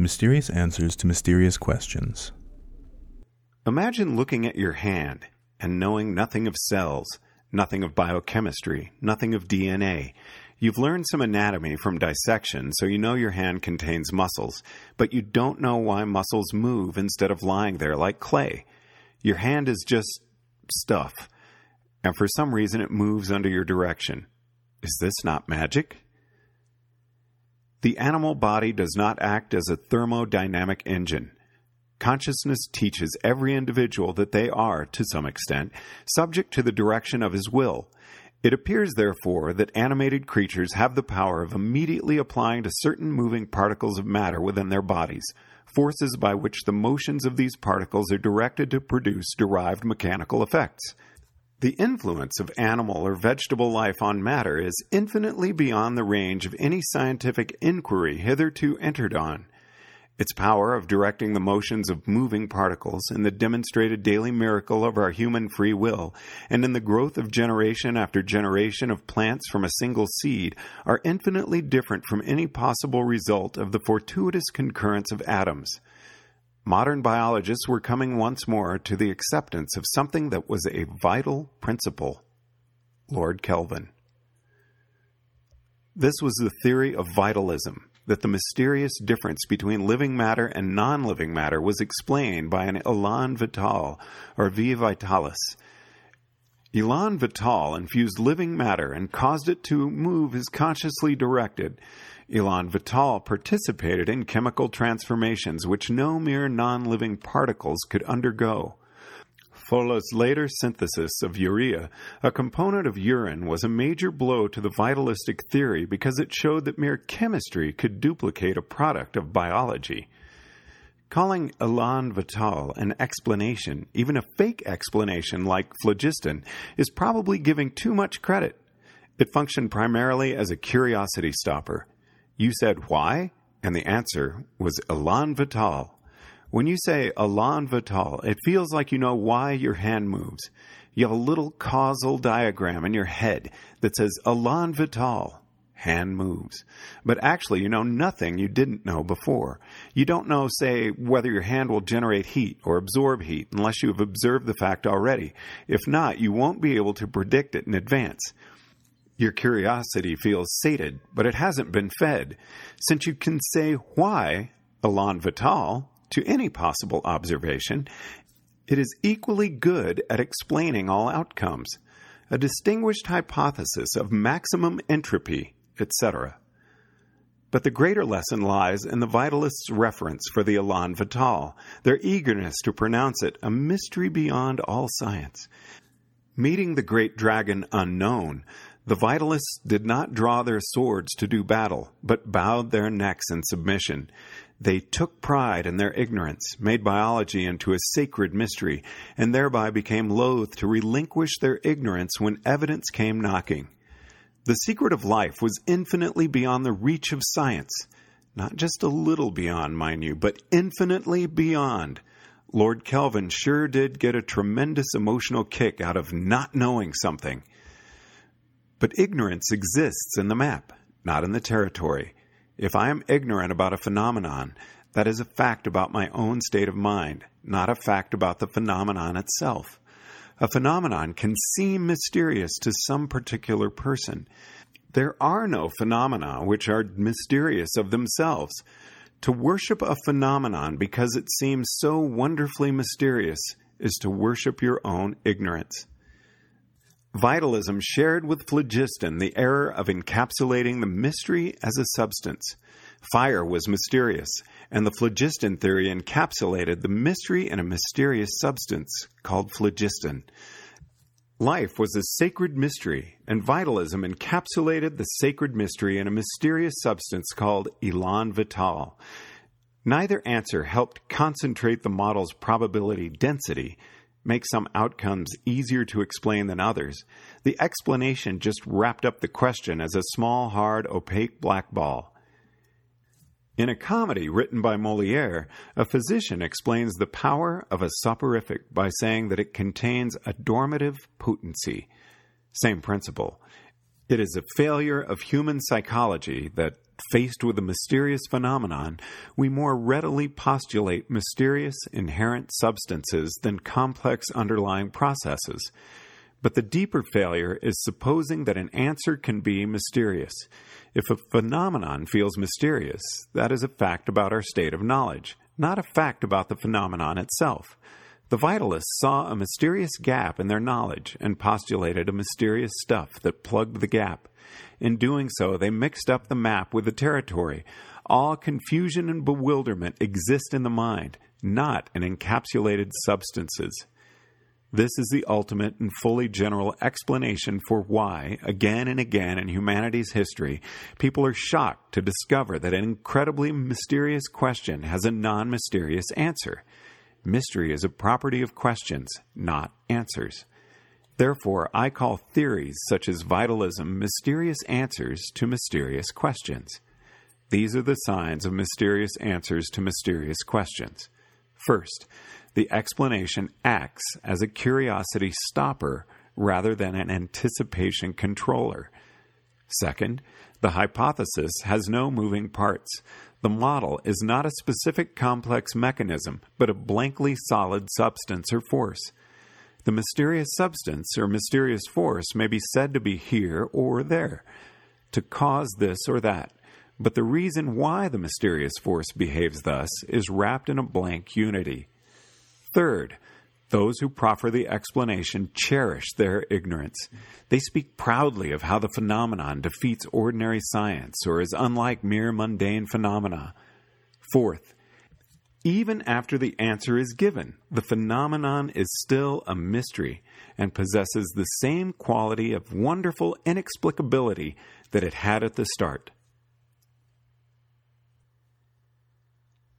Mysterious answers to mysterious questions. Imagine looking at your hand and knowing nothing of cells, nothing of biochemistry, nothing of DNA. You've learned some anatomy from dissection, so you know your hand contains muscles, but you don't know why muscles move instead of lying there like clay. Your hand is just stuff, and for some reason it moves under your direction. Is this not magic? The animal body does not act as a thermodynamic engine. Consciousness teaches every individual that they are, to some extent, subject to the direction of his will. It appears, therefore, that animated creatures have the power of immediately applying to certain moving particles of matter within their bodies, forces by which the motions of these particles are directed to produce derived mechanical effects. The influence of animal or vegetable life on matter is infinitely beyond the range of any scientific inquiry hitherto entered on. Its power of directing the motions of moving particles in the demonstrated daily miracle of our human free will, and in the growth of generation after generation of plants from a single seed, are infinitely different from any possible result of the fortuitous concurrence of atoms modern biologists were coming once more to the acceptance of something that was a vital principle Lord Kelvin. This was the theory of vitalism, that the mysterious difference between living matter and non living matter was explained by an elan vital, or vis vitalis. Elan vital infused living matter and caused it to move as consciously directed Elan Vital participated in chemical transformations which no mere non living particles could undergo. Wöhler's later synthesis of urea, a component of urine, was a major blow to the vitalistic theory because it showed that mere chemistry could duplicate a product of biology. Calling Elan Vital an explanation, even a fake explanation like phlogiston, is probably giving too much credit. It functioned primarily as a curiosity stopper. You said why? And the answer was Elan Vital. When you say Elan Vital, it feels like you know why your hand moves. You have a little causal diagram in your head that says Elan Vital, hand moves. But actually, you know nothing you didn't know before. You don't know, say, whether your hand will generate heat or absorb heat unless you have observed the fact already. If not, you won't be able to predict it in advance. Your curiosity feels sated, but it hasn't been fed, since you can say why, elan vital, to any possible observation, it is equally good at explaining all outcomes, a distinguished hypothesis of maximum entropy, etc. But the greater lesson lies in the vitalists' reference for the elan vital, their eagerness to pronounce it a mystery beyond all science. Meeting the great dragon unknown, the Vitalists did not draw their swords to do battle, but bowed their necks in submission. They took pride in their ignorance, made biology into a sacred mystery, and thereby became loath to relinquish their ignorance when evidence came knocking. The secret of life was infinitely beyond the reach of science. Not just a little beyond, mind you, but infinitely beyond. Lord Kelvin sure did get a tremendous emotional kick out of not knowing something. But ignorance exists in the map, not in the territory. If I am ignorant about a phenomenon, that is a fact about my own state of mind, not a fact about the phenomenon itself. A phenomenon can seem mysterious to some particular person. There are no phenomena which are mysterious of themselves. To worship a phenomenon because it seems so wonderfully mysterious is to worship your own ignorance. Vitalism shared with phlogiston the error of encapsulating the mystery as a substance. Fire was mysterious, and the phlogiston theory encapsulated the mystery in a mysterious substance called phlogiston. Life was a sacred mystery, and vitalism encapsulated the sacred mystery in a mysterious substance called elan vital. Neither answer helped concentrate the model's probability density make some outcomes easier to explain than others, the explanation just wrapped up the question as a small, hard, opaque black ball. In a comedy written by Moliere, a physician explains the power of a soporific by saying that it contains a dormitive potency. Same principle. It is a failure of human psychology that faced with a mysterious phenomenon, we more readily postulate mysterious inherent substances than complex underlying processes. But the deeper failure is supposing that an answer can be mysterious. If a phenomenon feels mysterious, that is a fact about our state of knowledge, not a fact about the phenomenon itself. The vitalists saw a mysterious gap in their knowledge and postulated a mysterious stuff that plugged the gap. In doing so, they mixed up the map with the territory. All confusion and bewilderment exist in the mind, not in encapsulated substances. This is the ultimate and fully general explanation for why, again and again in humanity's history, people are shocked to discover that an incredibly mysterious question has a non mysterious answer. Mystery is a property of questions, not answers. Therefore, I call theories such as vitalism mysterious answers to mysterious questions. These are the signs of mysterious answers to mysterious questions. First, the explanation acts as a curiosity stopper rather than an anticipation controller. Second, the hypothesis has no moving parts. The model is not a specific complex mechanism, but a blankly solid substance or force. The mysterious substance or mysterious force may be said to be here or there, to cause this or that, but the reason why the mysterious force behaves thus is wrapped in a blank unity. Third, those who proffer the explanation cherish their ignorance. They speak proudly of how the phenomenon defeats ordinary science or is unlike mere mundane phenomena. Fourth, even after the answer is given, the phenomenon is still a mystery and possesses the same quality of wonderful inexplicability that it had at the start.